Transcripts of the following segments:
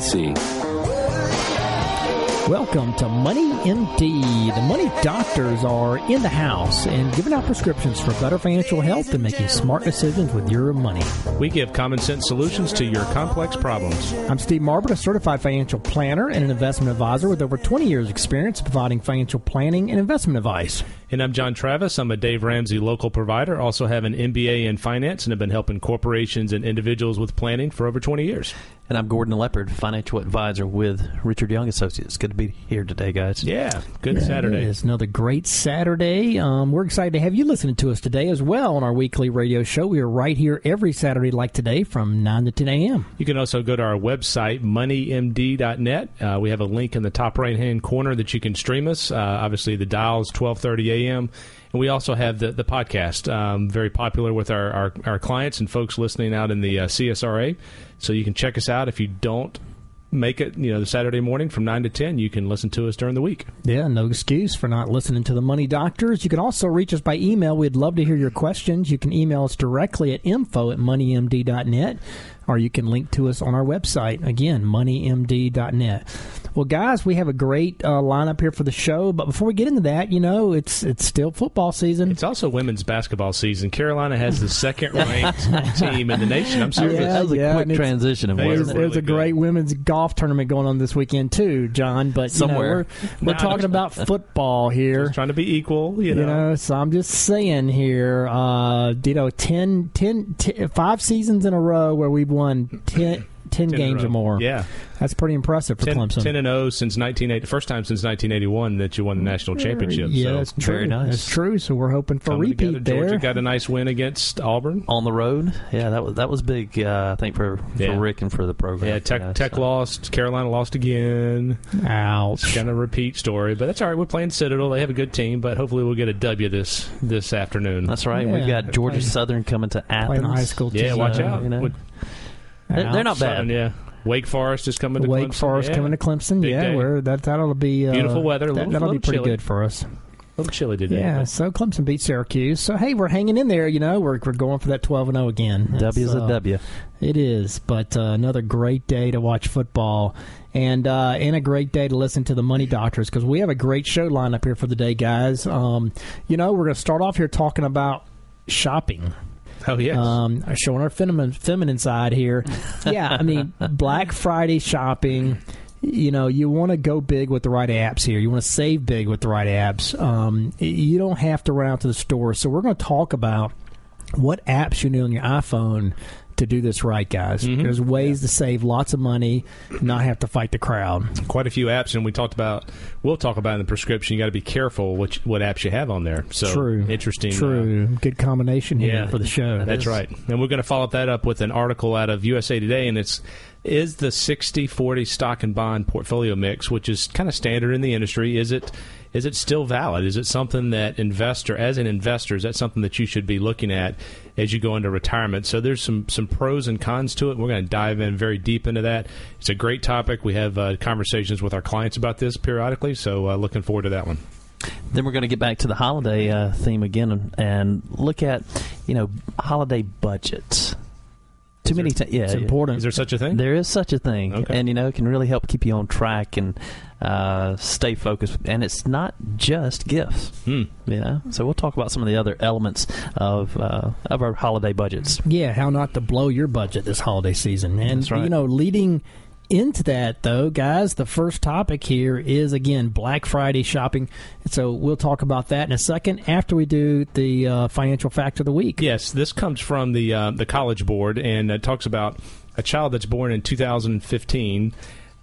SIPC. Welcome to Money MD. The money doctors are in the house and giving out prescriptions for better financial health and making smart decisions with your money. We give common sense solutions to your complex problems. I'm Steve Marbert, a certified financial planner and an investment advisor with over 20 years' experience providing financial planning and investment advice. And I'm John Travis. I'm a Dave Ramsey local provider. Also have an MBA in finance and have been helping corporations and individuals with planning for over 20 years. And I'm Gordon Leopard, financial advisor with Richard Young Associates. Good to be here today, guys. Yeah, good Saturday. It is another great Saturday. Um, we're excited to have you listening to us today as well on our weekly radio show. We are right here every Saturday, like today, from 9 to 10 a.m. You can also go to our website, moneymd.net. Uh, we have a link in the top right hand corner that you can stream us. Uh, obviously, the dial is 1230 a.m. And we also have the, the podcast, um, very popular with our, our, our, clients and folks listening out in the uh, CSRA. So you can check us out if you don't make it, you know, the Saturday morning from 9 to 10. You can listen to us during the week. Yeah, no excuse for not listening to the Money Doctors. You can also reach us by email. We'd love to hear your questions. You can email us directly at info at moneymd.net or you can link to us on our website. Again, moneymd.net. Well, guys, we have a great uh, lineup here for the show. But before we get into that, you know, it's it's still football season. It's also women's basketball season. Carolina has the second ranked team in the nation. I'm sorry, yeah, that was yeah, a quick transition. There's, really there's a great good. women's golf tournament going on this weekend too, John. But Somewhere. you know, we're, we're Nah, talking about football here. Just trying to be equal, you know. You know, so I'm just saying here, uh, you know, 10, 10, 10 five seasons in a row where we've won 10, 10 10 games or more. Yeah. That's pretty impressive for 10, Clemson. 10 and 0 since 1980, first time since 1981 that you won the national championship. Yeah, so that's true. very nice. That's true. So we're hoping for a coming repeat together. Georgia there. got a nice win against Auburn. On the road, yeah, that was that was big. Uh, I think for, Yeah. Rick and for the program. Yeah, Tech, Tech so- lost. Carolina lost again. Ouch. Kind of repeat story, but that's all right. We're playing Citadel. They have a good team, but hopefully we'll get a W this this afternoon. That's right. Yeah. We've got Georgia Playing- Southern coming to Athens. Playing high school team. yeah, watch So, out. you know. Would- They're, they're not Southern, bad. yeah. Wake Forest is coming to Wake Clemson. Forest Yeah. coming to Clemson. Big yeah, day. we're, that that'll be uh, Beautiful weather, That, little- that'll be pretty chilly. good for us. A little chilly today. Yeah, but- so Clemson beat Syracuse. So hey, we're hanging in there. You know, we're we're going for that twelve and zero again. It's, W's uh, a W. It is, but uh, another great day to watch football, and uh, and a great day to listen to the Money Doctors because we have a great show lined up here for the day, guys. Um, you know, we're going to start off here talking about shopping. Oh yes. Um, showing our feminine feminine side here. Yeah, I mean Black Friday shopping. You know, you want to go big with the right apps here. You want to save big with the right apps. Um, you don't have to run out to the store. So we're going to talk about what apps you need on your iPhone to do this right, guys. There's ways to save lots of money, not have to fight the crowd. Quite a few apps, and we talked about. We'll talk about in the prescription. You got to be careful which what apps you have on there. So True. interesting. uh, True. Good combination here Yeah. for the show. That's right. And we're going to follow that up with an article out of USA Today, and it's is the 60-40 stock and bond portfolio mix, which is kind of standard in the industry. Is it is it still valid? Is it something that investor, as an investor, is that something that you should be looking at as you go into retirement? So there's some some pros and cons to it. We're going to dive in very deep into that. It's a great topic. We have uh, conversations with our clients about this periodically, so uh, looking forward to that one. Then we're going to get back to the holiday uh, theme again and, and look at you know holiday budgets. Too many times, yeah. It's important. Is there such a thing? There is such a thing, Okay. and you know it can really help keep you on track and uh, stay focused. And it's not just gifts, Hmm. you know. So we'll talk about some of the other elements of uh, of our holiday budgets. Yeah, how not to blow your budget this holiday season. And, That's right. you know, leading into that, though, guys, the first topic here is, again, Black Friday shopping. So we'll talk about that in a second after we do the uh, financial fact of the week. Yes, this comes from the uh, the College Board, and it talks about a child that's born in 2015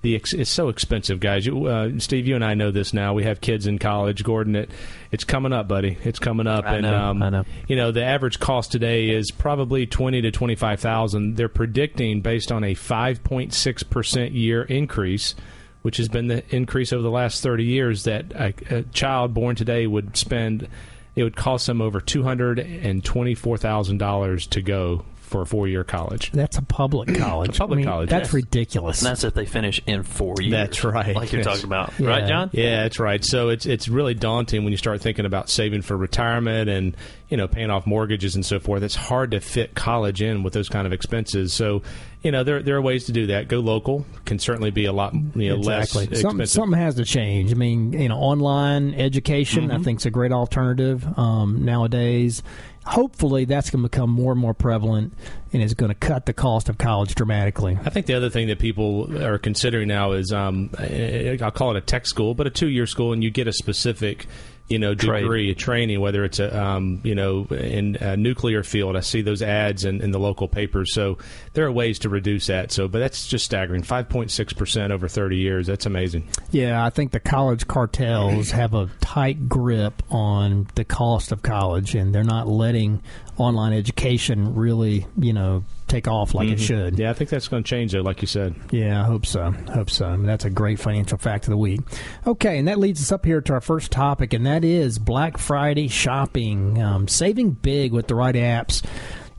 the ex- it's so expensive, guys. You, uh, Steve, you and I know this now. We have kids in college. Gordon, it it's coming up, buddy. It's coming up, I and know, um, I know. you know the average cost today is probably twenty to twenty five thousand. They're predicting based on a five point six percent year increase. Which has been the increase over the last 30 years that a, a child born today would spend it would cost them over two hundred and twenty-four thousand dollars to go for a four-year college. That's a public college. A public I mean, college, That's yes. ridiculous. And that's if they finish in four years. That's right. Like you're Yes. talking about, Yeah. right, John? Yeah, that's right. So it's it's really daunting when you start thinking about saving for retirement and you know paying off mortgages and so forth. It's hard to fit college in with those kind of expenses. So you know there there are ways to do that. Go local can certainly be a lot you know exactly. less Something, something has to change. I mean, you know, online education Mm-hmm. I think is a great alternative um, nowadays. Hopefully, that's going to become more and more prevalent, and is going to cut the cost of college dramatically. I think the other thing that people are considering now is um, I'll call it a tech school, but a two-year school, and you get a specific, you know, degree, a training, whether it's a, um, you know, in a nuclear field. I see those ads in, in the local papers, so there are ways to reduce that. So, but that's just staggering, five point six percent over thirty years. That's amazing. Yeah, I think the college cartels have a tight grip on the cost of college, and they're not letting online education really, you know, take off like it should. Yeah, I think that's going to change, though, like you said. Yeah, I hope so. Hope so. I mean, that's a great financial fact of the week. Okay, and that leads us up here to our first topic, and that is Black Friday shopping, um, saving big with the right apps.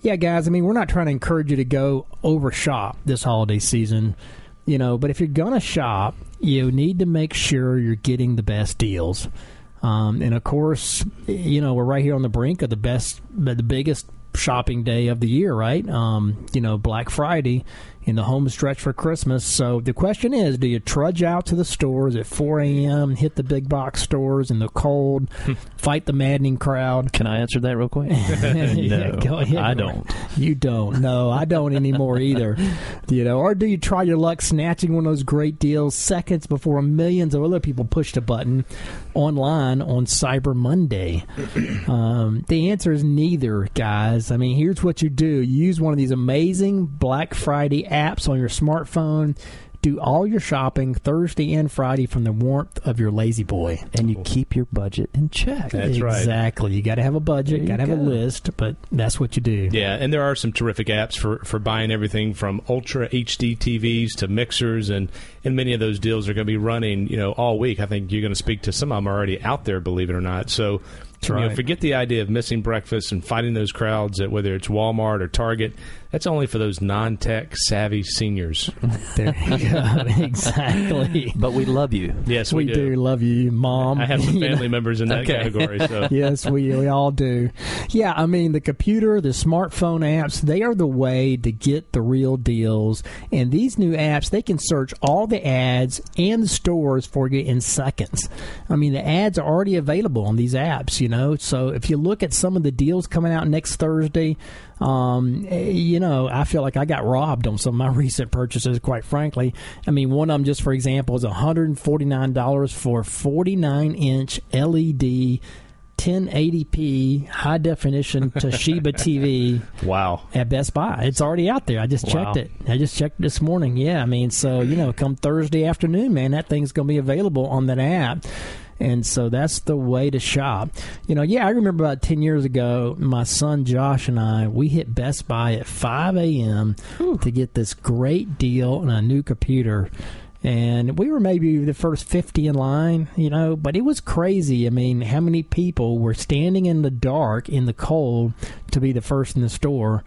Yeah, guys. I mean, we're not trying to encourage you to go over shop this holiday season, you know. But if you're gonna shop, you need to make sure you're getting the best deals. Um, and of course, you know, we're right here on the brink of the best, the biggest shopping day of the year, right? Um, you know, Black Friday in the home stretch for Christmas. So the question is, do you trudge out to the stores at 4 a.m., hit the big box stores in the cold, fight the maddening crowd? Can I answer that real quick? Yeah, no, go ahead. I don't. You don't. No, I don't anymore either. You know, or do you try your luck snatching one of those great deals seconds before millions of other people push the button online on Cyber Monday? Um, the answer is neither, guys. I mean, here's what you do: you use one of these amazing Black Friday apps on your smartphone. Do all your shopping Thursday and Friday from the warmth of your lazy boy. And you keep your budget in check. That's right. exactly. You got to have a budget, got to have a list, but that's what you do. Yeah, and there are some terrific apps for, for buying everything from ultra HD TVs to mixers, and, and many of those deals are going to be running, you know, all week. I think you're going to speak to some of them already out there, believe it or not. So, you know, forget the idea of missing breakfast and fighting those crowds at whether it's Walmart or Target. That's only for those non-tech savvy seniors. There you go. exactly. But we love you. Yes, We, we, do. love you, mom. I have some You know? family members in that Okay. category. So. yes, we we all do. Yeah, I mean the computer, the smartphone apps, they are the way to get the real deals. And these new apps, they can search all the ads and the stores for you in seconds. I mean the ads are already available on these apps, you know. So if you look at some of the deals coming out next Thursday, um, you know, I feel like I got robbed on some of my recent purchases, quite frankly. I mean, one of them, just for example, is $149 for 49 inch LED 1080p high definition Toshiba TV Wow. at Best Buy. It's already out there. I just checked Wow. it. I just checked this morning. Yeah, I mean, so you know, come Thursday afternoon, man, that thing's going to be available on that app. And so that's the way to shop. You know, yeah, I remember about 10 years ago, my son Josh and I, we hit Best Buy at 5 a.m. to get this great deal on a new computer. And we were maybe the first 50 in line, you know, but it was crazy. I mean, how many people were standing in the dark, in the cold, to be the first in the store?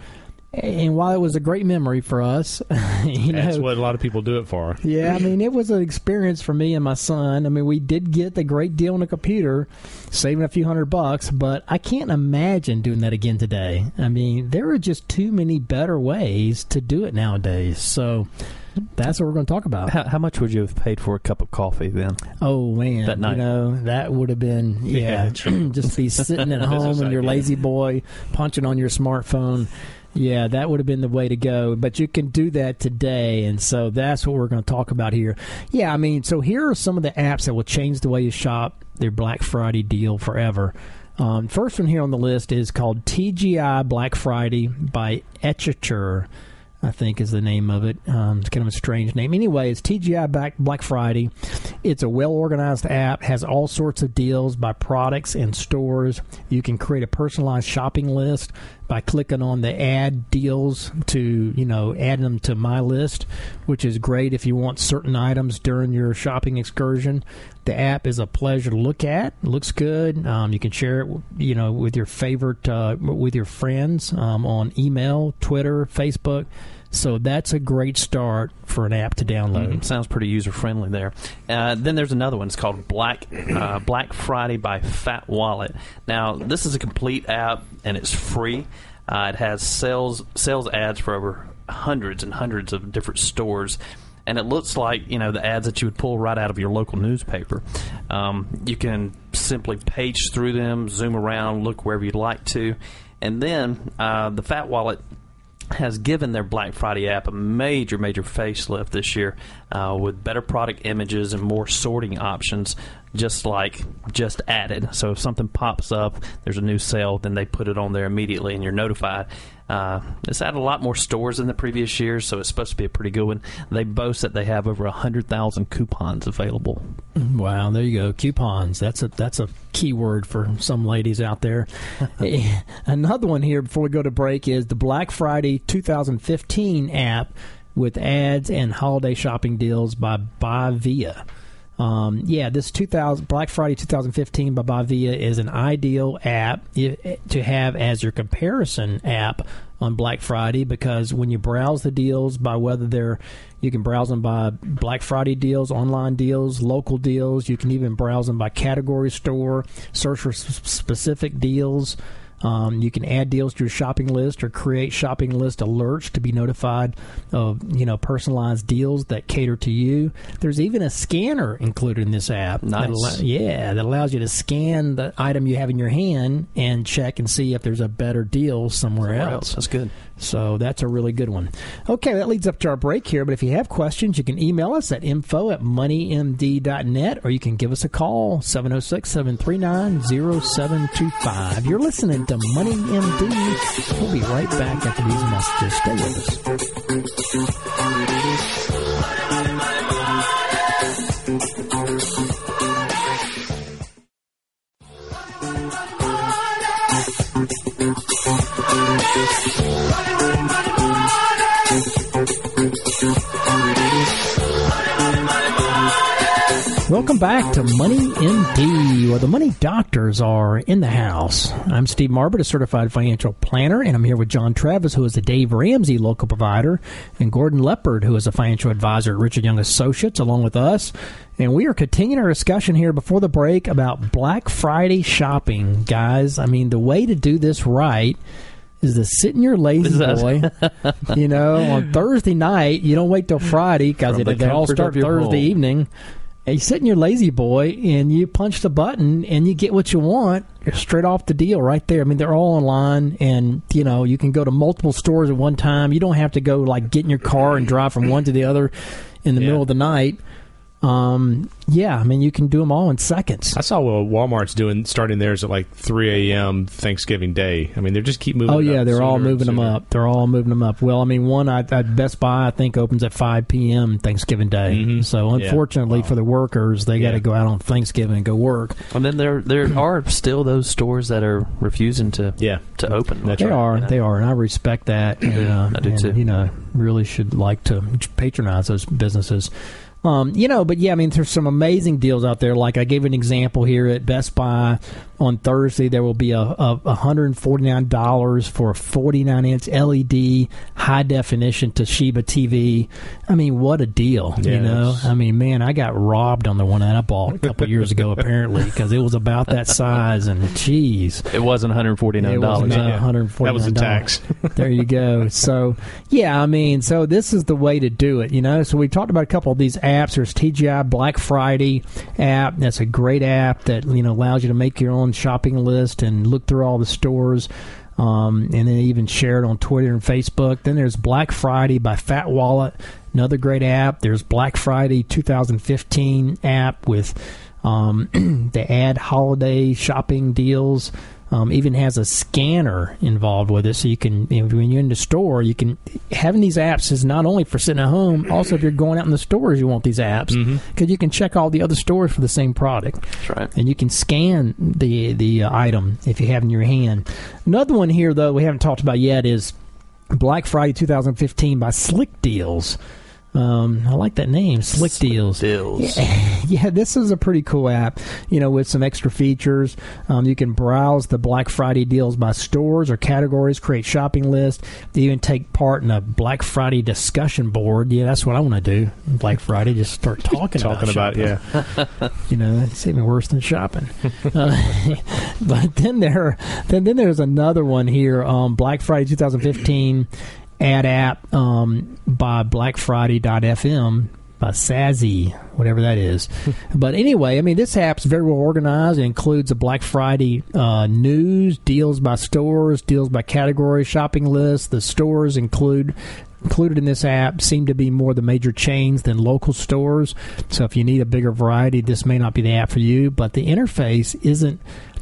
And while it was a great memory for us, you That's know, what a lot of people do it for. yeah, I mean, it was an experience for me and my son. I mean, we did get the great deal on a computer, saving a few hundred bucks, but I can't imagine doing that again today. I mean, there are just too many better ways to do it nowadays. So that's what we're going to talk about. How, how much would you have paid for a cup of coffee then? Oh man, That night. you know that would have been yeah, Yeah, just be sitting at home and your idea. lazy boy punching on your smartphone. Yeah, that would have been the way to go. But you can do that today, and so that's what we're going to talk about here. Yeah, I mean, so here are some of the apps that will change the way you shop. Their Black Friday deal forever. Um, first one here on the list is called TGI Black Friday by Etchature. I think is the name of it. Um, it's kind of a strange name. Anyway, it's TGI Black Black Friday. It's a well organized app. Has all sorts of deals by products and stores. You can create a personalized shopping list by clicking on the add deals to you know add them to my list, which is great if you want certain items during your shopping excursion. The app is a pleasure to look at. It looks good. Um, you can share it, you know, with your favorite, uh, with your friends um, on email, Twitter, Facebook. So that's a great start for an app to download. Mm, sounds pretty user friendly there. Uh, then there's another one. It's called Black uh, Black Friday by Fat Wallet. Now this is a complete app and it's free. Uh, it has sales sales ads for over hundreds and hundreds of different stores and it looks like you know the ads that you would pull right out of your local newspaper. Um, you can simply page through them, zoom around, look wherever you'd like to, and then uh, the Fat Wallet has given their Black Friday app a major, major facelift this year uh, with better product images and more sorting options, just like just added. So if something pops up, there's a new sale, then they put it on there immediately and you're notified. Uh, it's added a lot more stores than the previous years, so it's supposed to be a pretty good one. They boast that they have over 100,000 coupons available. Wow, there you go. Coupons. That's a that's a key word for some ladies out there. Another one here before we go to break is the Black Friday 2015 app with ads and holiday shopping deals by Buyvia. Um, yeah, this 2000 Black Friday 2015 by Buyvia is an ideal app to have as your comparison app on Black Friday because when you browse the deals by whether they're you can browse them by Black Friday deals, online deals, local deals. You can even browse them by category store, search for specific deals. Um, you can add deals to your shopping list or create shopping list alerts to be notified of you know personalized deals that cater to you. There's even a scanner included in this app. Nice. That yeah, that allows you to scan the item you have in your hand and check and see if there's a better deal somewhere, somewhere else. else. That's good. So that's a really good one. Okay, that leads up to our break here. But if you have questions, you can email us at info at moneymd.net or you can give us a call, 706 739 0725. You're listening to Money MD. We'll be right back after these messages. Stay with us. Welcome back to Money MD, where the money doctors are in the house. I'm Steve Marbert, a certified financial planner, and I'm here with John Travis, who is a Dave Ramsey local provider, and Gordon Leopard, who is a financial advisor at Richard Young Associates, along with us. And we are continuing our discussion here before the break about Black Friday shopping, guys. I mean, the way to do this right is to sit in your lazy boy. you know, on Thursday night, you don't wait till Friday because they, they all start Thursday home. evening you sit in your lazy boy and you punch the button and you get what you want straight off the deal right there. I mean, they're all online and, you know, you can go to multiple stores at one time. You don't have to go like get in your car and drive from one to the other in the yeah. middle of the night. Um, yeah, I mean, you can do them all in seconds. I saw what Walmart's doing, starting theirs at like 3 a.m. Thanksgiving Day. I mean, they just keep moving. Oh yeah, they're all moving them up. They're all moving them up. Well, I mean, one at Best Buy I think opens at 5 p.m. Thanksgiving Day. Mm-hmm. So unfortunately yeah. wow. for the workers, they got to go out on Thanksgiving and go work. And then there there are still those stores that are refusing to yeah to open. That's they right. are, they are, and I respect that. And, uh, I do and, too. You know, really should like to patronize those businesses. Um, you know, but yeah, I mean, there's some amazing deals out there. Like I gave an example here at Best Buy on Thursday. There will be a, a $149 for a 49 inch LED high definition Toshiba TV. I mean, what a deal! Yes. You know, I mean, man, I got robbed on the one that I bought a couple years ago apparently because it was about that size and geez, it wasn't 149 dollars. Yeah. 149 That was a tax. there you go. So yeah, I mean, so this is the way to do it. You know, so we talked about a couple of these apps. There's TGI Black Friday app. That's a great app that you know allows you to make your own shopping list and look through all the stores. Um, and then even share it on Twitter and Facebook. Then there's Black Friday by Fat Wallet, another great app. There's Black Friday 2015 app with um, the ad holiday shopping deals. Um, even has a scanner involved with it, so you can you know, when you're in the store, you can having these apps is not only for sitting at home. Also, if you're going out in the stores, you want these apps because you can check all the other stores for the same product That's right. and you can scan the the uh, item if you have it in your hand. Another one here, though, we haven't talked about yet is Black Friday 2015 by Slick Deals. Um, I like that name, Slick, Deals. Deals. Yeah, this is a pretty cool app. You know, with some extra features, um, you can browse the Black Friday deals by stores or categories, create shopping lists, They even take part in a Black Friday discussion board. Yeah, that's what I want to do. Black Friday, just start talking, Talking about, shopping. yeah. You know, it's even worse than shopping. uh, but then there, then then there's another one here. Um, Black Friday 2015 ad app um, by BlackFriday.fm by Sazzy, whatever that is. but anyway, I mean, this app's very well organized. It includes a Black Friday uh, news, deals by stores, deals by category, shopping lists. The stores include included in this app seem to be more the major chains than local stores. So if you need a bigger variety, this may not be the app for you. But the interface isn't.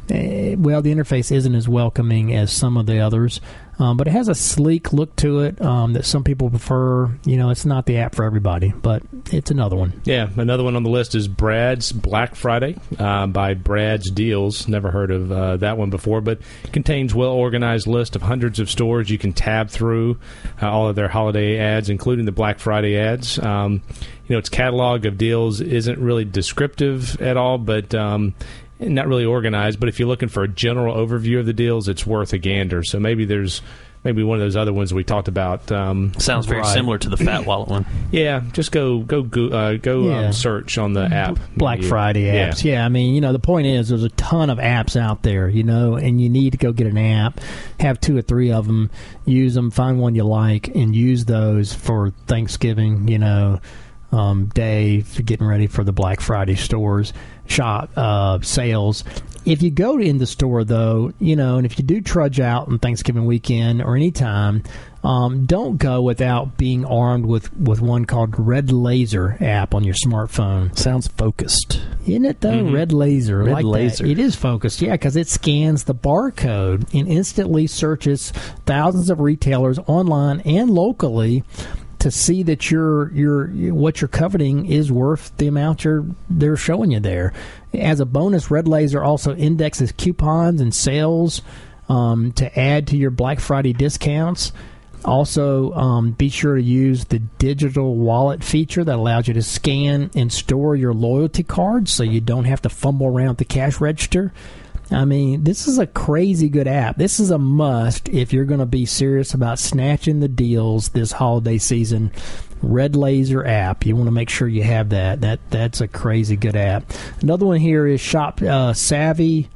eh, Well, the interface isn't as welcoming as some of the others, um, but it has a sleek look to it um, that some people prefer. You know, it's not the app for everybody, but it's another one. Yeah, another one on the list is Brad's Black Friday uh, by Brad's Deals. Never heard of uh, that one before, but contains well organized list of hundreds of stores you can tab through uh, all of their holiday ads, including the Black Friday ads. Um, you know, its catalog of deals isn't really descriptive at all, but um, not really organized. But if you're looking for a general overview of the deals, it's worth a gander. So maybe there's maybe one of those other ones we talked about. Um, Sounds very Right. similar to the Fat Wallet one. yeah, just go go go uh, go Yeah. um, search on the app. Black You- Friday yeah. apps. Yeah. I mean, you know, the point is there's a ton of apps out there, you know, and you need to go get an app, have two or three of them, use them, find one you like, and use those for Thanksgiving, you know, um, day, for getting ready for the Black Friday stores, shop, uh, sales. If you go in the store, though, you know, and if you do trudge out on Thanksgiving weekend or any time, um, don't go without being armed with, with one called Red Laser app on your smartphone. Sounds focused. Isn't it though? Mhm. Red laser. Red like that. laser. It is focused, yeah, because it scans the barcode and instantly searches thousands of retailers online and locally to see that your your what you're coveting is worth the amount you're they're showing you there. As a bonus, Red Laser also indexes coupons and sales um, to add to your Black Friday discounts. Also, um, be sure to use the digital wallet feature that allows you to scan and store your loyalty cards so you don't have to fumble around the cash register. I mean, this is a crazy good app. This is a must if you're going to be serious about snatching the deals this holiday season. Red Laser app. You want to make sure you have that. That that's a crazy good app. Another one here is Shop uh, Savvy.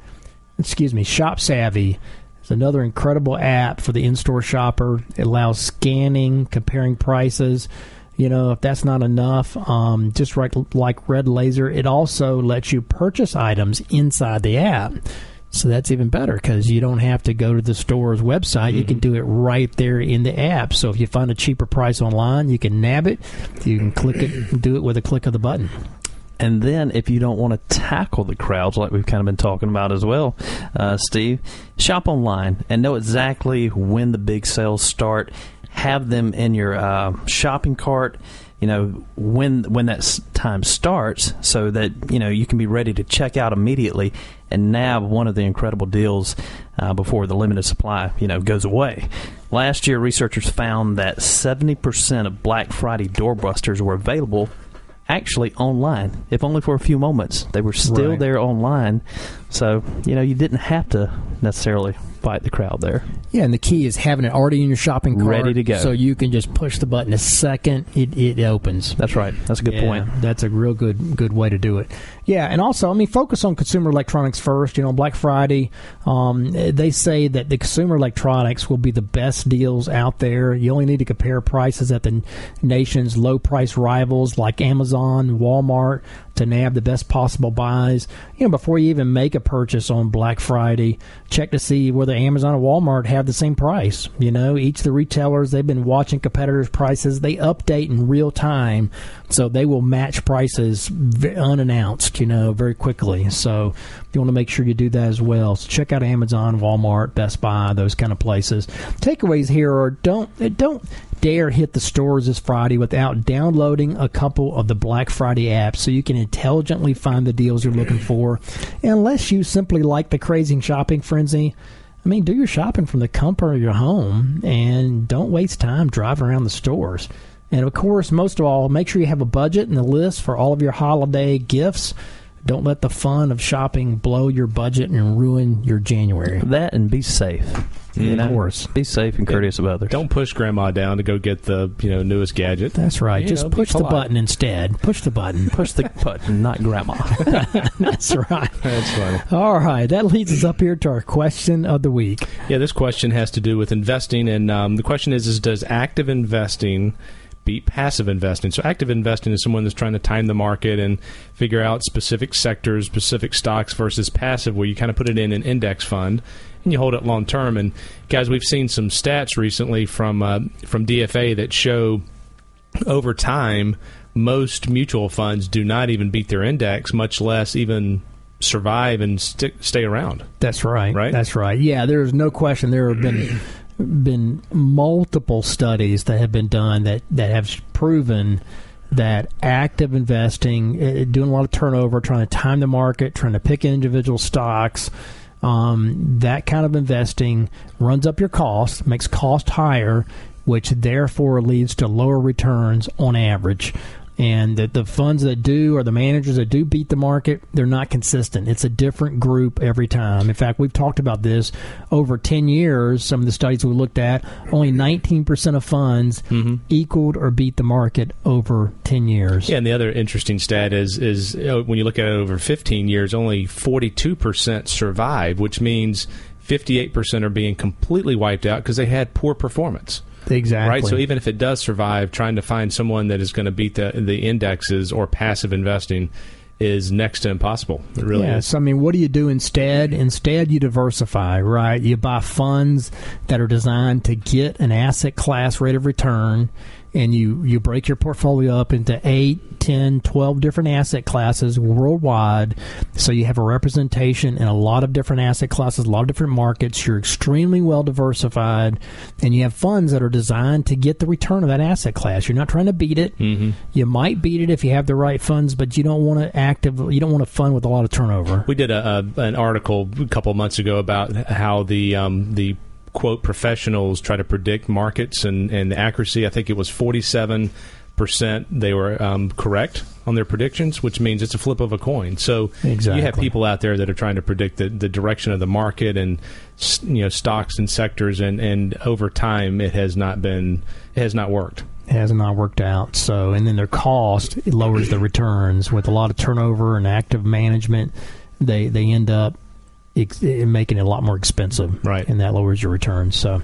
Excuse me, Shop Savvy. It's another incredible app for the in-store shopper. It allows scanning, comparing prices. You know, if that's not enough, um, just right like Red Laser, it also lets you purchase items inside the app. So that's even better because you don't have to go to the store's website. You can do it right there in the app. So if you find a cheaper price online, you can nab it. You can click it, do it with a click of the button. And then, if you don't want to tackle the crowds like we've kind of been talking about as well, uh, Steve, shop online and know exactly when the big sales start. Have them in your uh, shopping cart. You know when when that time starts, so that you know you can be ready to check out immediately and nab one of the incredible deals uh, before the limited supply you know goes away. Last year, researchers found that seventy percent of Black Friday doorbusters were available actually online, if only for a few moments. They were still Right. there online, so you know you didn't have to necessarily fight the crowd there. Yeah, and the key is having it already in your shopping cart, Ready to go. so you can just push the button. The second it, it opens. That's right. That's a good Yeah, point. That's a real good good way to do it. Yeah, and also, I mean, focus on consumer electronics first. You know, Black Friday, um, they say that the consumer electronics will be the best deals out there. You only need to compare prices at the nation's low price rivals like Amazon, Walmart, to nab the best possible buys. You know, before you even make a purchase on Black Friday, check to see whether Amazon or Walmart have the same price. You know, each of the retailers they've been watching competitors' prices. They update in real time, so they will match prices unannounced. You know, very quickly. So you want to make sure you do that as well. So check out Amazon, Walmart, Best Buy, those kind of places. Takeaways here are don't don't dare hit the stores this Friday without downloading a couple of the Black Friday apps so you can intelligently find the deals you're looking for. Unless you simply like the crazy shopping frenzy, I mean, do your shopping from the comfort of your home and don't waste time driving around the stores. And of course, most of all, make sure you have a budget and a list for all of your holiday gifts. Don't let the fun of shopping blow your budget and ruin your January. That and be safe. You know, Of course. be safe and courteous of others. Don't push grandma down to go get the you know newest gadget. That's right. You Just know, be push the polite. button instead. Push the button. push the button, not grandma. That's right. That's funny. All right. That leads us up here to our question of the week. Yeah, this question has to do with investing, and um, the question is: Is does active investing beat passive investing? So, active investing is someone that's trying to time the market and figure out specific sectors, specific stocks, versus passive, where you kind of put it in an index fund and you hold it long term. And guys, we've seen some stats recently from uh, from DFA that show over time most mutual funds do not even beat their index, much less even survive and stick, stay around. That's right. Right? That's right. Yeah, there's no question. There have been been multiple studies that have been done that that have proven that active investing, uh, doing a lot of turnover, trying to time the market, trying to pick individual stocks, um, that kind of investing runs up your cost, makes cost higher, which therefore leads to lower returns on average. And the, the funds that do, or the managers that do beat the market, they're not consistent. It's a different group every time. In fact, we've talked about this over 10 years. Some of the studies we looked at, only 19% of funds equaled or beat the market over 10 years. Yeah, and the other interesting stat is is uh, when you look at it over 15 years, only 42% survive, which means 58% are being completely wiped out because they had poor performance. Exactly. Right. So even if it does survive, trying to find someone that is going to beat the the indexes or passive investing is next to impossible. It really is. I mean, what do you do instead? Instead, you diversify, right? You buy funds that are designed to get an asset class rate of return, and you, you break your portfolio up into 8, 10, 12 different asset classes worldwide. So you have a representation in a lot of different asset classes, a lot of different markets. You're extremely well diversified, and you have funds that are designed to get the return of that asset class. You're not trying to beat it. Mm-hmm. You might beat it if you have the right funds, but you don't want to actively, you don't want to fund with a lot of turnover. We did a, a an article a couple months ago about how the um, the quote professionals try to predict markets and and the accuracy. I think it was forty seven percent they were um, correct on their predictions, which means it's a flip of a coin. So you have people out there that are trying to predict the, the direction of the market and you know stocks and sectors, and and over time it has not been it has not worked. has not worked out. So, and then their cost lowers the returns with a lot of turnover and active management. They they end up ex- making it a lot more expensive, Right. And that lowers your returns. So.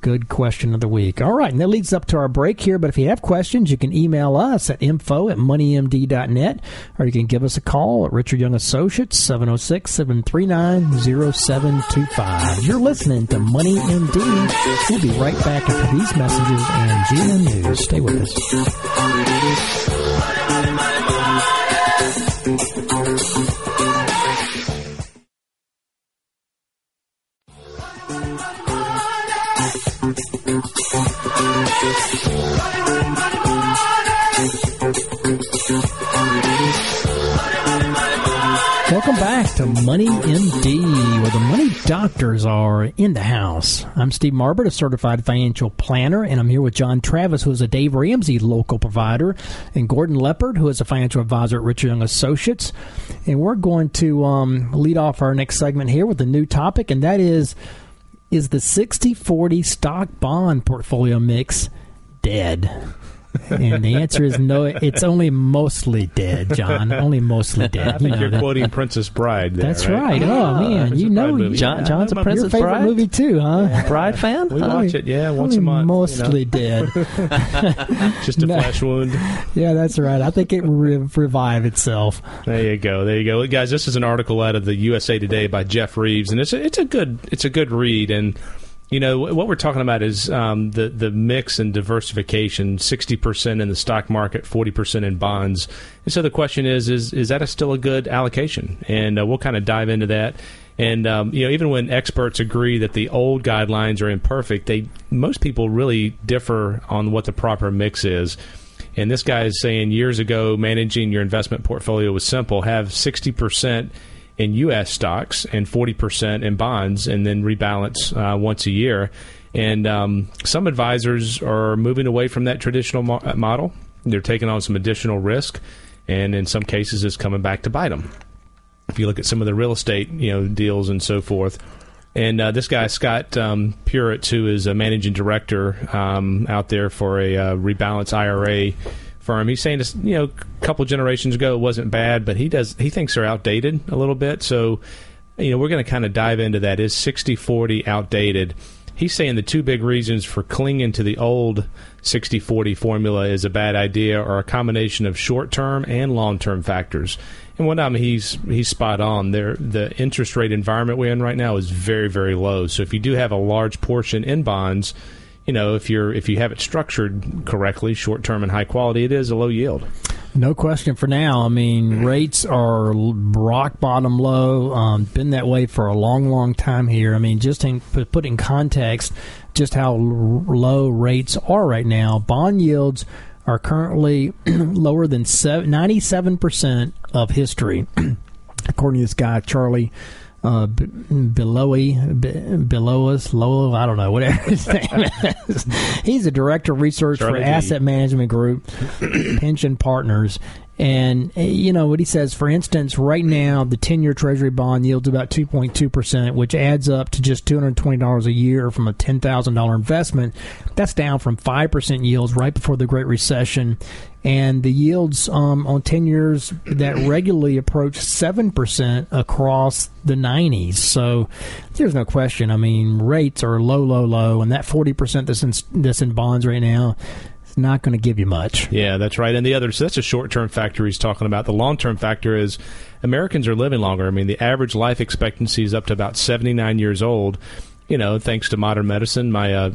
Good question of the week. All right, and that leads up to our break here. But if you have questions, you can email us at info at moneymd.net or you can give us a call at Richard Young Associates, 706 739 0725. You're listening to Money MD. We'll be right back after these messages and GM News. Stay with us. Welcome back to Money MD, where the money doctors are in the house. I'm Steve Marbert, a certified financial planner, and I'm here with John Travis, who is a Dave Ramsey local provider, and Gordon Leopard, who is a financial advisor at Richard Young Associates. And we're going to um, lead off our next segment here with a new topic, and that is is the 60 40 stock bond portfolio mix dead? And the answer is no. It's only mostly dead, John. Only mostly dead. I think you you're know, quoting Princess Bride. There, that's right. Oh ah, man, Princess you know Bride. John- Yeah, John's a Princess favorite Bride? movie too, huh? Bride fan? We I watch it, yeah, once a month. Mostly dead. you know. just a No. flesh wound. Yeah, that's right. I think it will re- revive itself. There you go. There you go, guys. This is an article out of the USA Today by Jeff Reeves, and it's a, it's a good it's a good read. And you know what we're talking about is um, the the mix and diversification: sixty percent in the stock market, forty percent in bonds. And so the question is is is that a still a good allocation? And uh, we'll kind of dive into that. And um, you know, even when experts agree that the old guidelines are imperfect, they most people really differ on what the proper mix is. And this guy is saying years ago, managing your investment portfolio was simple: have sixty percent in U.S. stocks and 40% in bonds, and then rebalance uh, once a year. And um, some advisors are moving away from that traditional mo- uh, model. They're taking on some additional risk, and in some cases, it's coming back to bite them. If you look at some of the real estate, you know, deals and so forth. And uh, this guy Scott um, Puritz, who is a managing director um, out there for a uh, rebalance IRA firm, he's saying. You know, a couple generations ago it wasn't bad, but he does he thinks they're outdated a little bit. So, you know, we're going to kind of dive into that. Is 60-40 outdated? He's saying the two big reasons for clinging to the old 60-40 formula is a bad idea, or a combination of short-term and long-term factors. And what I mean, he's he's spot on. There, the interest rate environment we're in right now is very very low. So if you do have a large portion in bonds, you know if you're if you have it structured correctly, short term and high quality, it is a low yield. No question for now. I mean, rates are rock bottom low. Um, been that way for a long, long time here. I mean, just in, put in context, just how low rates are right now. Bond yields are currently lower than ninety-seven percent of history, according to this guy Charlie uh, B- Belowy, B- below us, low, I don't know, whatever his name is. He's a director of research Charlie for B. Asset Management Group, Pension Partners. And, uh, you know, what he says, for instance, right now, the 10 year Treasury bond yields about 2.2%, which adds up to just $220 a year from a $10,000 investment. That's down from 5% yields right before the Great Recession. And the yields um, on 10 years that regularly approach 7% across the 90s. So there's no question. I mean, rates are low, low, low. And that 40% that's in, that's in bonds right now not going to give you much. Yeah, that's right. And the other, so that's a short term factor he's talking about. The long term factor is Americans are living longer. I mean, the average life expectancy is up to about 79 years old. You know, thanks to modern medicine. My uh,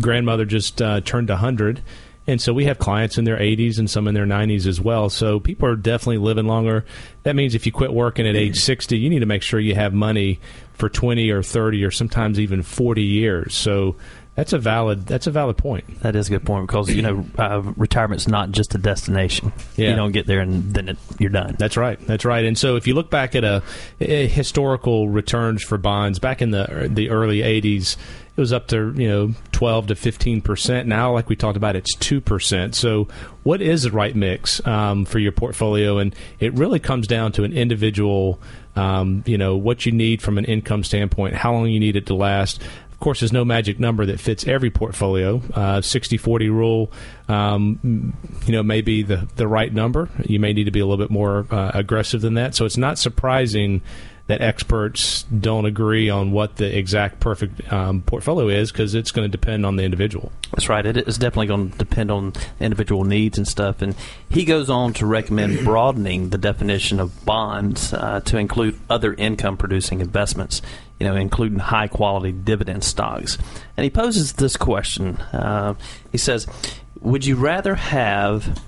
grandmother just uh, turned 100. And so we have clients in their 80s and some in their 90s as well. So people are definitely living longer. That means if you quit working at age 60, you need to make sure you have money for 20 or 30 or sometimes even 40 years. So that's a valid that's a valid point. That is a good point because you know uh, retirement's not just a destination. Yeah. You don't get there and then it, you're done. That's right. That's right. And so if you look back at a, a historical returns for bonds back in the the early 80s, it was up to, you know, 12 to 15%. Now like we talked about it's 2%. So what is the right mix um, for your portfolio and it really comes down to an individual um, you know, what you need from an income standpoint, how long you need it to last. Of course, there's no magic number that fits every portfolio. Uh, 60-40 rule, um, you know, may be the, the right number. You may need to be a little bit more uh, aggressive than that. So it's not surprising that experts don't agree on what the exact perfect um, portfolio is because it's going to depend on the individual. That's right. It is definitely going to depend on individual needs and stuff. And he goes on to recommend broadening the definition of bonds uh, to include other income producing investments, you know, including high quality dividend stocks. And he poses this question. Uh, he says, Would you rather have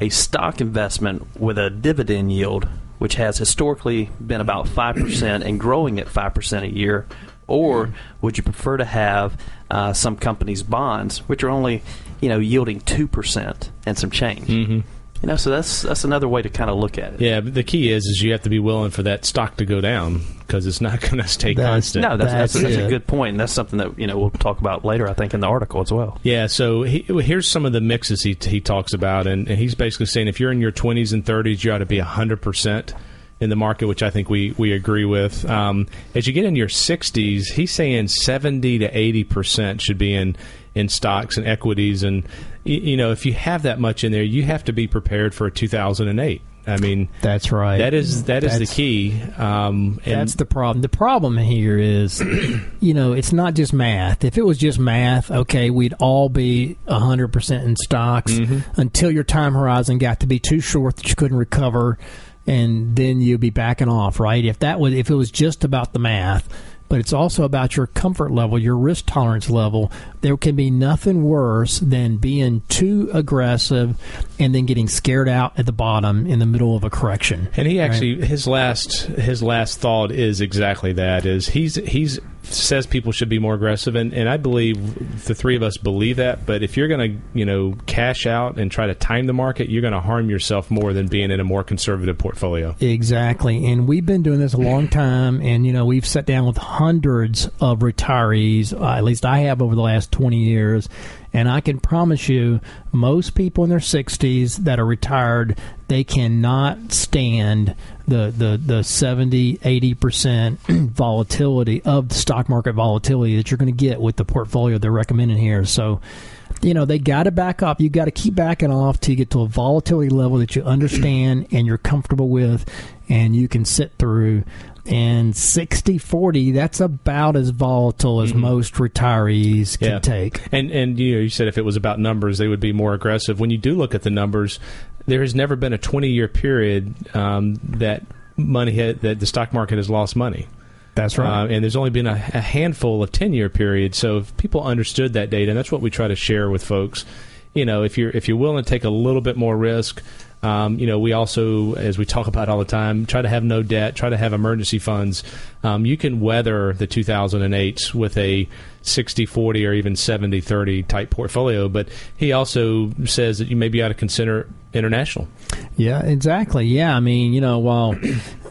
a stock investment with a dividend yield, which has historically been about 5% and growing at 5% a year? Or would you prefer to have uh, some companies' bonds, which are only, you know, yielding 2% and some change? Mm-hmm. You know, so that's that's another way to kind of look at it. Yeah, but the key is is you have to be willing for that stock to go down because it's not going to stay That's- constant. No, that's, that's, That's that's a good point, and that's something that you know we'll talk about later. I think in the article as well. Yeah, so he, here's some of the mixes he, he talks about, and, and he's basically saying if you're in your 20s and 30s, you ought to be 100% in the market, which I think we, we agree with. Um, as you get in your 60s, he's saying 70 to 80% should be in in stocks and equities, and you know if you have that much in there, you have to be prepared for a 2008. I mean, that's right. That is that is That's- the key. Um, and That's the problem. The problem here is, you know, it's not just math. If it was just math, okay, we'd all be 100% in stocks until your time horizon got to be too short that you couldn't recover and then you'd be backing off, right? If that was if it was just about the math, but it's also about your comfort level, your risk tolerance level. There can be nothing worse than being too aggressive and then getting scared out at the bottom in the middle of a correction. And he Right. actually his last his last thought is exactly that is he's he's says people should be more aggressive and, and I believe the three of us believe that but if you're going to you know cash out and try to time the market you're going to harm yourself more than being in a more conservative portfolio. Exactly. And we've been doing this a long time. And, you know, we've sat down with hundreds of retirees, uh, at least I have over the last 20 years. And I can promise you, most people in their 60s that are retired, they cannot stand the, the, the 70, 80% volatility of the stock market volatility that you're going to get with the portfolio they're recommending here. So, you know, they got to back up. You got to keep backing off till you get to a volatility level that you understand and you're comfortable with and you can sit through. And 60 40, that's about as volatile as most retirees can Yeah. take. And and you know you said if it was about numbers they would be more aggressive. When you do look at the numbers, there has never been a 20 year period um, that money that the stock market has lost money. That's Uh, and there's only been a, a handful of 10 year periods. So if people understood that data, and that's what we try to share with folks, you know, if you're if you're willing to take a little bit more risk, um, you know, we also, as we talk about all the time, try to have no debt, try to have emergency funds. Um, you can weather the 2008 with a 60 40 or even 70 30 type portfolio. But he also says that you maybe ought to consider international. Yeah, exactly. Yeah, I mean, you know, while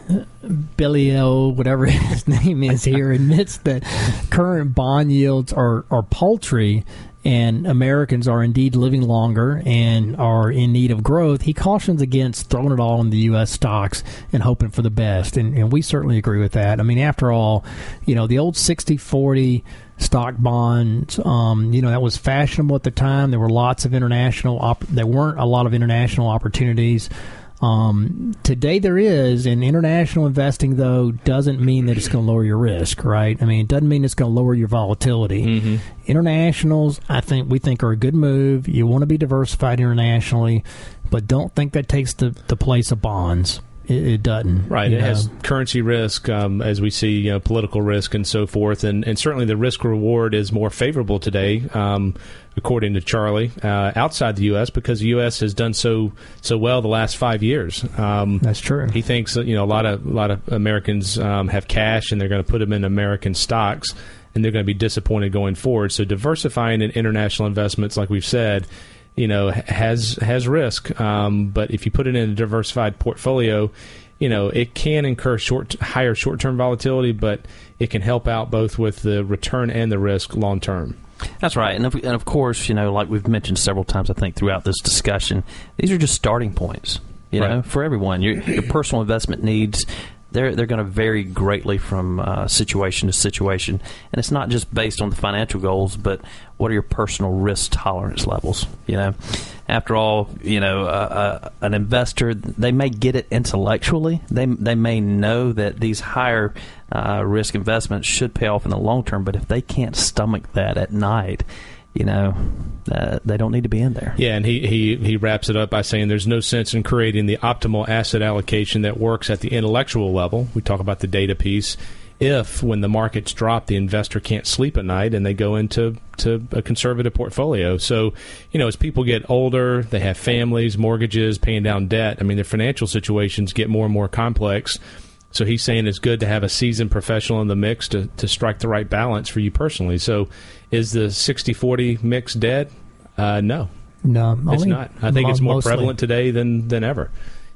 Billy O, whatever his name is here, admits that current bond yields are, are paltry and Americans are indeed living longer and are in need of growth, he cautions against throwing it all in the U.S. stocks and hoping for the best. And, and we certainly agree with that. I mean, after all, you know, the old 60 40 stock bonds, um, you know, that was fashionable at the time. There were lots of international, op- there weren't a lot of international opportunities. Um, today there is, and international investing though doesn't mean that it's going to lower your risk, right? I mean, it doesn't mean it's going to lower your volatility. Internationals, I think we think are a good move. You want to be diversified internationally, but don't think that takes the the place of bonds. It, it doesn't. Right. It has currency risk, um, as we see, you know, political risk and so forth, and, and certainly the risk reward is more favorable today, um, according to Charlie, uh, outside the U.S. because the U.S. has done so so well the last five years. Um, That's true. he thinks that you know a lot of a lot of Americans um, have cash and they're going to put them in American stocks and they're going to be disappointed going forward. So diversifying in international investments, like we've said, you know, has has risk. Um, but if you put it in a diversified portfolio, you know, it can incur short higher short term volatility, but it can help out both with the return and the risk long term. That's right, and of, and of course, you know, like we've mentioned several times, I think throughout this discussion, these are just starting points. You know, Right. for everyone, your, your personal investment needs. They're, they're going to vary greatly from uh, situation to situation. And it's not just based on the financial goals, but what are your personal risk tolerance levels? You know, after all, you know, uh, uh, an investor, they may get it intellectually. They, they may know that these higher uh, risk investments should pay off in the long term, but if they can't stomach that at night, you know, uh, they don't need to be in there. Yeah, and he, he, he wraps it up by saying there's no sense in creating the optimal asset allocation that works at the intellectual level. We talk about the data piece. If, when the markets drop, the investor can't sleep at night and they go into to a conservative portfolio. So, you know, as people get older, they have families, mortgages, paying down debt. I mean, their financial situations get more and more complex. So he's saying it's good to have a seasoned professional in the mix to, to strike the right balance for you personally. So is the 60 40 mix dead? Uh, no, No, it's not. I think mo- it's more mostly. prevalent today than, than ever.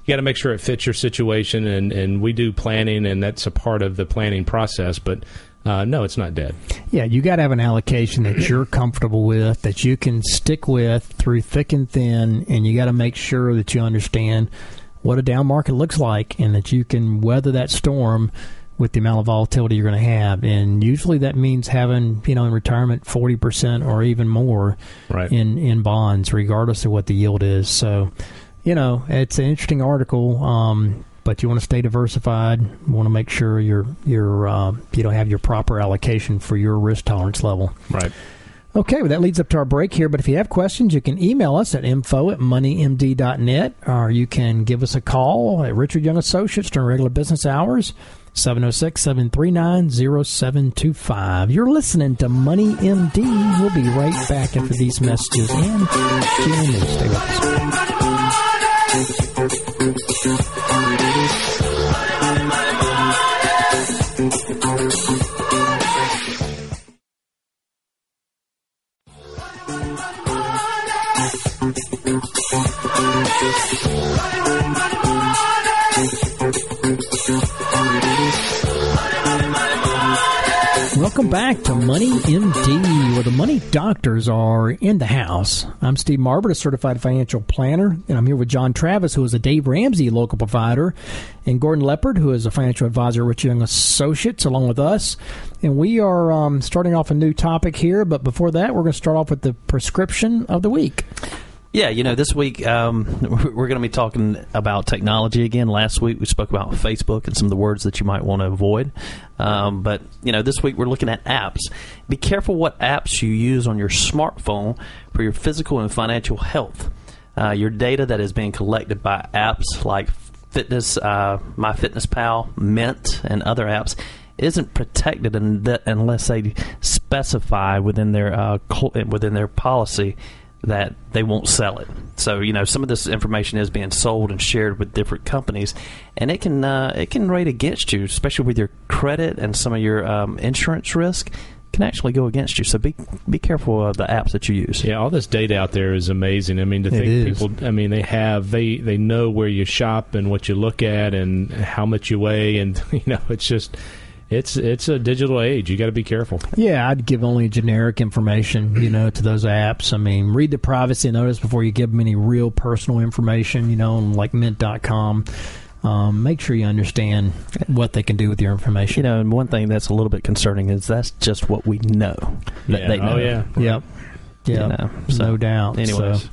You got to make sure it fits your situation, and, and we do planning, and that's a part of the planning process. But uh, no, it's not dead. Yeah, you got to have an allocation that you're comfortable with, that you can stick with through thick and thin, and you got to make sure that you understand what a down market looks like and that you can weather that storm with the amount of volatility you're going to have. And usually that means having, you know, in retirement 40% or even more Right. in, in bonds, regardless of what the yield is. So, you know, it's an interesting article. Um, but you want to stay diversified. You want to make sure you're you're uh, you don't have your proper allocation for your risk tolerance level. Right. Okay, well, that leads up to our break here. But if you have questions, you can email us at info at moneymd.net or you can give us a call at Richard Young Associates during regular business hours, 706 739 0725. You're listening to Money MD. We'll be right back after these messages and. Stay with us. Welcome back to Money MD, where the money doctors are in the house. I'm Steve Marbert, a certified financial planner, and I'm here with John Travis, who is a Dave Ramsey local provider, and Gordon Leopard, who is a financial advisor at Rich Young Associates, along with us. And we are um, starting off a new topic here, but before that, we're going to start off with the prescription of the week. Yeah, you know, this week um, we're going to be talking about technology again. Last week we spoke about Facebook and some of the words that you might want to avoid. Um, but, you know, this week we're looking at apps. Be careful what apps you use on your smartphone for your physical and financial health. Uh, your data that is being collected by apps like Fitness, uh, MyFitnessPal, Mint, and other apps isn't protected unless they specify within their uh, within their policy that they won't sell it. So you know some of this information is being sold and shared with different companies, and it can uh, it can rate against you, especially with your credit and some of your um, insurance risk can actually go against you. So be be careful of the apps that you use. Yeah, all this data out there is amazing. I mean, to It think is. people. I mean, they have they they know where you shop and what you look at and how much you weigh, and you know, it's just it's it's a digital age. You got to be careful. Yeah, I'd give only generic information, you know, to those apps. I mean, read the privacy notice before you give them any real personal information, you know, on like mint.com. Um, make sure you understand what they can do with your information. You know, and one thing that's a little bit concerning is that's just what we know that Yeah. they know. Oh yeah. Yep. You know, so, no doubt. anyways. So,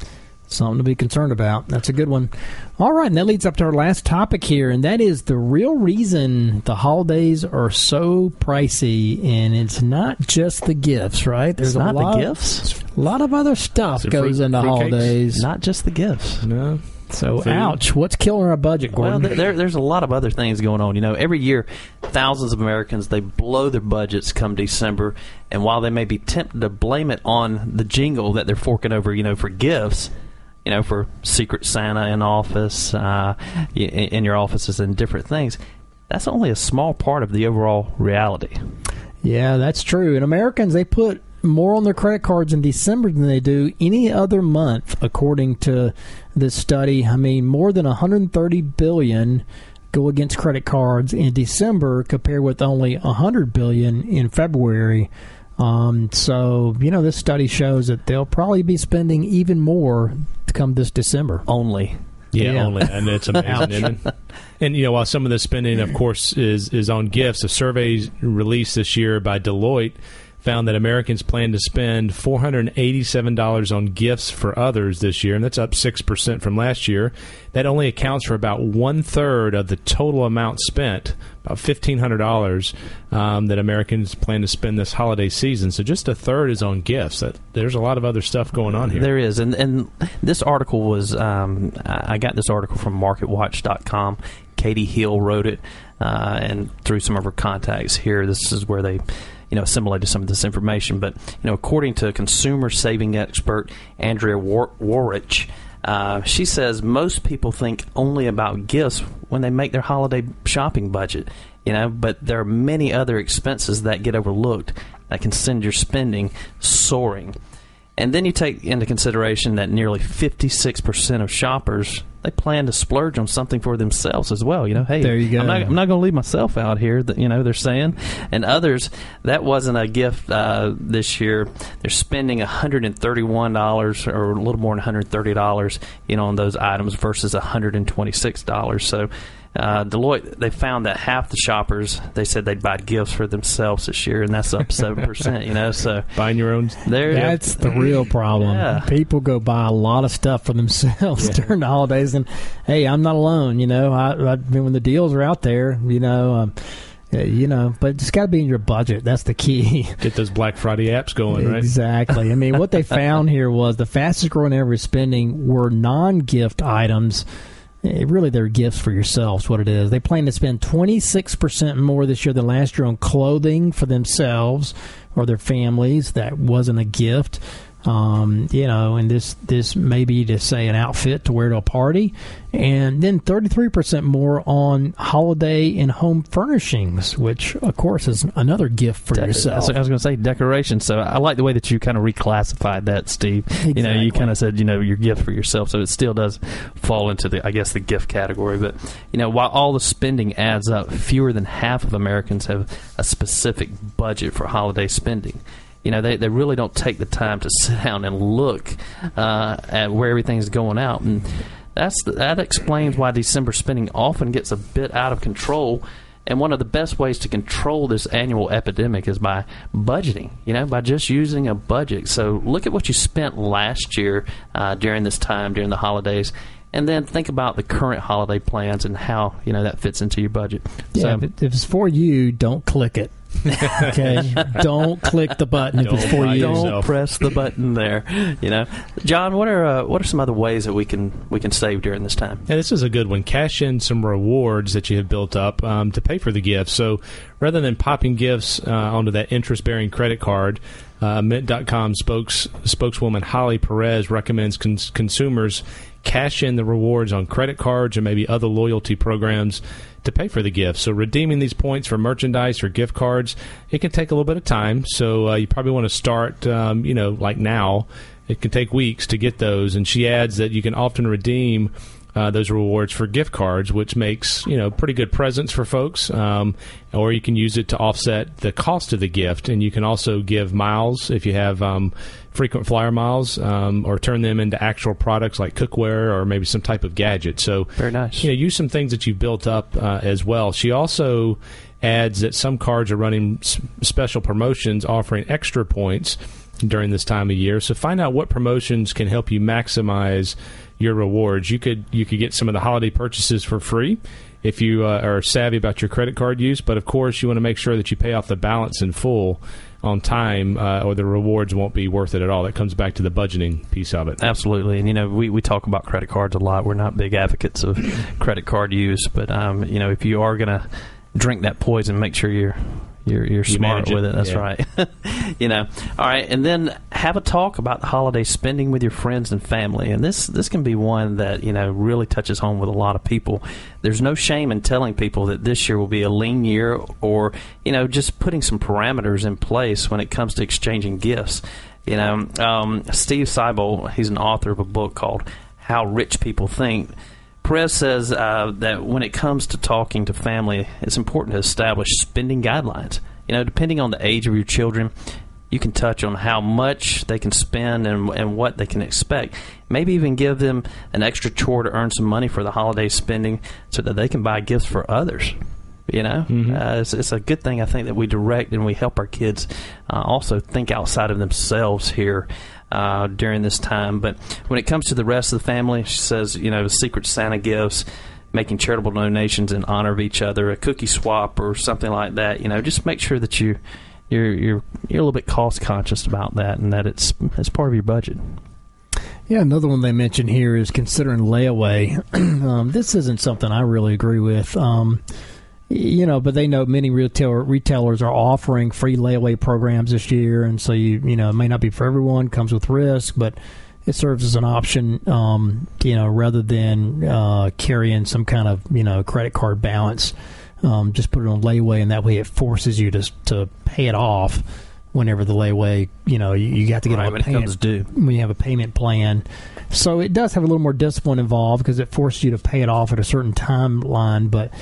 something to be concerned about. That's a good one. All right, and that leads up to our last topic here, and that is the real reason the holidays are so pricey, and it's not just the gifts, right? It's a not lot, the gifts, A lot of other stuff Is goes fruit- into fruitcakes? holidays. not just the gifts. No. so, Food. ouch! What's killing our budget, Well, Gordon? there, there, there's a lot of other things going on. You know, every year, thousands of Americans they blow their budgets come December, and while they may be tempted to blame it on the jingle that they're forking over, you know, for gifts, you know, for Secret Santa in office, uh, in your offices, and different things, that's only a small part of the overall reality. Yeah, that's true. And Americans, they put more on their credit cards in December than they do any other month, according to this study. I mean, more than 130 billion go against credit cards in December, compared with only 100 billion in February. Um, so, you know, this study shows that they'll probably be spending even more to come this December. Only. Yeah, Yeah. only, and it's amazing. isn't? And you know, while some of the spending, of course, is is on gifts, a survey released this year by Deloitte found that Americans plan to spend four hundred and eighty-seven dollars on gifts for others this year, and that's up six percent from last year. That only accounts for about one third of the total amount spent, about fifteen hundred dollars um, that Americans plan to spend this holiday season. So just a third is on gifts. That there's a lot of other stuff going on here. There is, and and this article was um, I I got this article from MarketWatch.com. Catey Hill wrote it, uh, and through some of her contacts here, this is where they. You know, assimilated some of this information, but you know, according to consumer saving expert Andrea War- Woroch, uh, she says most people think only about gifts when they make their holiday shopping budget. You know, but there are many other expenses that get overlooked that can send your spending soaring. And then you take into consideration that nearly 56% of shoppers they plan to splurge on something for themselves as well. You know, hey, There you go. I'm not, I'm not going to leave myself out here. That you know they're saying, and others that wasn't a gift uh, this year. They're spending 131 dollars or a little more than 130 dollars, you know, on those items versus 126 dollars. So uh, Deloitte they found that half the shoppers they said they'd buy gifts for themselves this year, and that's up seven percent. You know, so buying your own. there. That's the real problem. Yeah. People go buy a lot of stuff for themselves during the holidays, and hey, I'm not alone. You know, I, I mean, when the deals are out there, you know, um, you know, but it's got to be in your budget. That's the key. Get those Black Friday apps going, right? Exactly. I mean, what they found here was the fastest growing area of spending were non-gift items. Eh, really, they're gifts for yourselves. What it is, they plan to spend 26 percent more this year than last year on clothing for themselves or their families. That wasn't a gift. Um, you know, and this this may be to say an outfit to wear to a party, and then 33% more on holiday and home furnishings, which of course is another gift for De- yourself. I was going to say decorations. So I like the way that you kind of reclassified that, Steve. You know, you kind of said you know your gift for yourself, so it still does fall into the I guess the gift category. But you know, while all the spending adds up, fewer than half of Americans have a specific budget for holiday spending. You know, they, they really don't take the time to sit down and look uh, at where everything's going out, and that's that explains why December spending often gets a bit out of control. And one of the best ways to control this annual epidemic is by budgeting, you know, by just using a budget. So look at what you spent last year uh, during this time, during the holidays, and then think about the current holiday plans and how, you know, that fits into your budget. Yeah, so, if it's for you, don't click it. okay, don't click the button if it's Don't for you. don't press the button there. You know, John, what are uh, what are some other ways that we can we can save during this time? Yeah, this is a good one. Cash in some rewards that you have built up um, to pay for the gifts. So rather than popping gifts uh, onto that interest bearing credit card, uh, Mint.com spokes, spokeswoman Holly Perez recommends cons- consumers cash in the rewards on credit cards or maybe other loyalty programs to pay for the gifts. So redeeming these points for merchandise or gift cards, it can take a little bit of time. So uh, you probably want to start, um, you know, like now. It can take weeks to get those. And she adds that you can often redeem uh, those rewards for gift cards, which makes you know pretty good presents for folks. Um, or you can use it to offset the cost of the gift, and you can also give miles if you have um, frequent flyer miles, um, or turn them into actual products like cookware or maybe some type of gadget. So Very nice. you know, use some things that you've built up uh, as well. She also adds that some cards are running s- special promotions offering extra points during this time of year. So find out what promotions can help you maximize your rewards. You could you could get some of the holiday purchases for free if you uh, are savvy about your credit card use. But of course, you want to make sure that you pay off the balance in full on time, uh, or the rewards won't be worth it at all. That comes back to the budgeting piece of it. Absolutely, and you know we, we talk about credit cards a lot. We're not big advocates of credit card use, but um, you know if you are gonna drink that poison, make sure you're you're, you're smart manage it, with it. That's yeah. right. you know, all right, and then have a talk about the holiday spending with your friends and family. And this this can be one that you know really touches home with a lot of people. There's no shame in telling people that this year will be a lean year, or you know just putting some parameters in place when it comes to exchanging gifts. You know, um, Steve Siebold, he's an author of a book called How Rich People Think. Perez says uh, that when it comes to talking to family, it's important to establish spending guidelines. You know, depending on the age of your children, you can touch on how much they can spend and, and what they can expect. Maybe even give them an extra chore to earn some money for the holiday spending so that they can buy gifts for others. You know, uh, it's, it's a good thing I think that we direct and we help our kids uh, also think outside of themselves here uh, during this time. But when it comes to the rest of the family, she says, you know, Secret Santa gifts, making charitable donations in honor of each other, a cookie swap or something like that. You know, just make sure that you you're you're you're a little bit cost conscious about that and that it's it's part of your budget. Yeah, another one they mention here is considering layaway. um, this isn't something I really agree with. Um, you know, but they know many retailer, retailers are offering free layaway programs this year, and so you you know it may not be for everyone, comes with risk, but it serves as an option. Um, you know, rather than uh, carrying some kind of you know credit card balance, um, just put it on layaway, and that way it forces you to to pay it off whenever the layaway. You know, you, you got to get Right, the it payment comes due. when you have a payment plan. So it does have a little more discipline involved because it forces you to pay it off at a certain timeline. But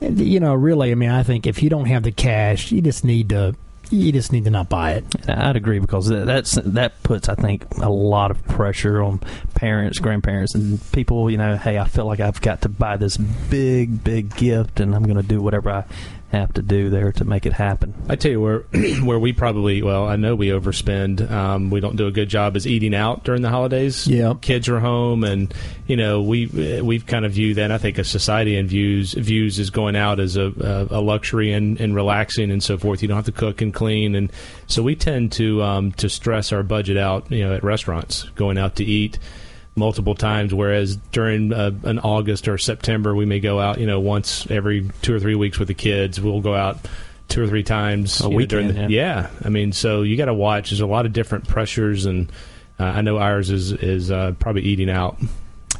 you know, really, I mean, I think if you don't have the cash, you just need to you just need to not buy it. I'd agree because that- that's that puts I think a lot of pressure on parents, grandparents, and people, you know, hey, I feel like I've got to buy this big, big gift, and I'm going to do whatever I have to do there to make it happen. I tell you where where we probably well I know we overspend. Um, we don't do a good job is eating out during the holidays. Yeah, kids are home, and you know we we've kind of viewed that. I think a society and views views is going out as a, a, a luxury and, and relaxing and so forth. You don't have to cook and clean, and so we tend to um, to stress our budget out. You know, at restaurants, going out to eat multiple times. Whereas during uh, an August or September, we may go out, you know, once every two or three weeks with the kids. We'll go out two or three times a weekend. The, yeah. yeah. I mean, so you got to watch. There's a lot of different pressures, and uh, I know ours is is uh, probably eating out.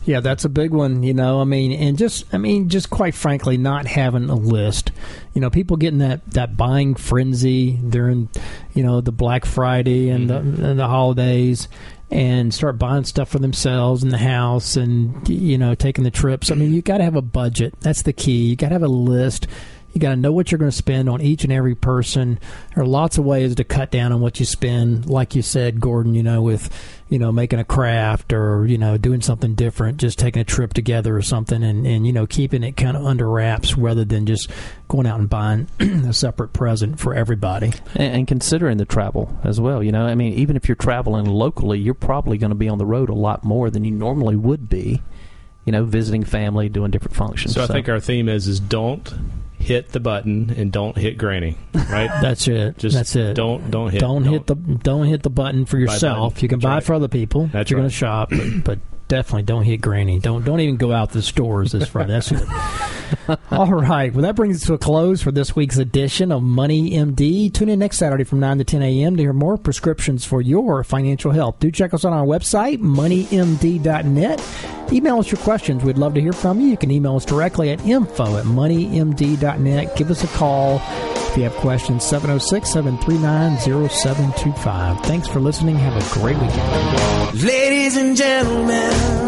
Yeah, that's a big one, you know. I mean, and just I mean, just quite frankly, not having a list. You know, people getting that that buying frenzy during, you know, the Black Friday and, mm-hmm. the, and the holidays and start buying stuff for themselves in the house and you know taking the trips. I mean, you got to have a budget. That's the key. You got to have a list. You got to know what you're going to spend on each and every person. There are lots of ways to cut down on what you spend. Like you said, Gordon, you know, with you know making a craft or you know doing something different, just taking a trip together or something, and and you know keeping it kind of under wraps rather than just going out and buying a separate present for everybody. And, and considering the travel as well, you know, I mean, even if you're traveling locally, you're probably going to be on the road a lot more than you normally would be you know, visiting family, doing different functions. So, so, I think our theme is is don't hit the button and don't hit granny. Right. That's it. Just That's it. Don't don't hit. Don't, don't hit the don't hit the button for yourself. Button. You can That's buy right. for other people. That's you're right. going to shop, but, but definitely don't hit granny. Don't don't even go out to the stores this Friday. That's it. All right. Well, that brings us to a close for this week's edition of Money MD. Tune in next Saturday from 9 to 10 a.m. to hear more prescriptions for your financial health. Do check us on our website, moneymd.net. Email us your questions. We'd love to hear from you. You can email us directly at info at moneymd.net. Give us a call you have questions, 706 739 0725. Thanks for listening. Have a great weekend. Ladies and gentlemen.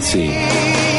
see.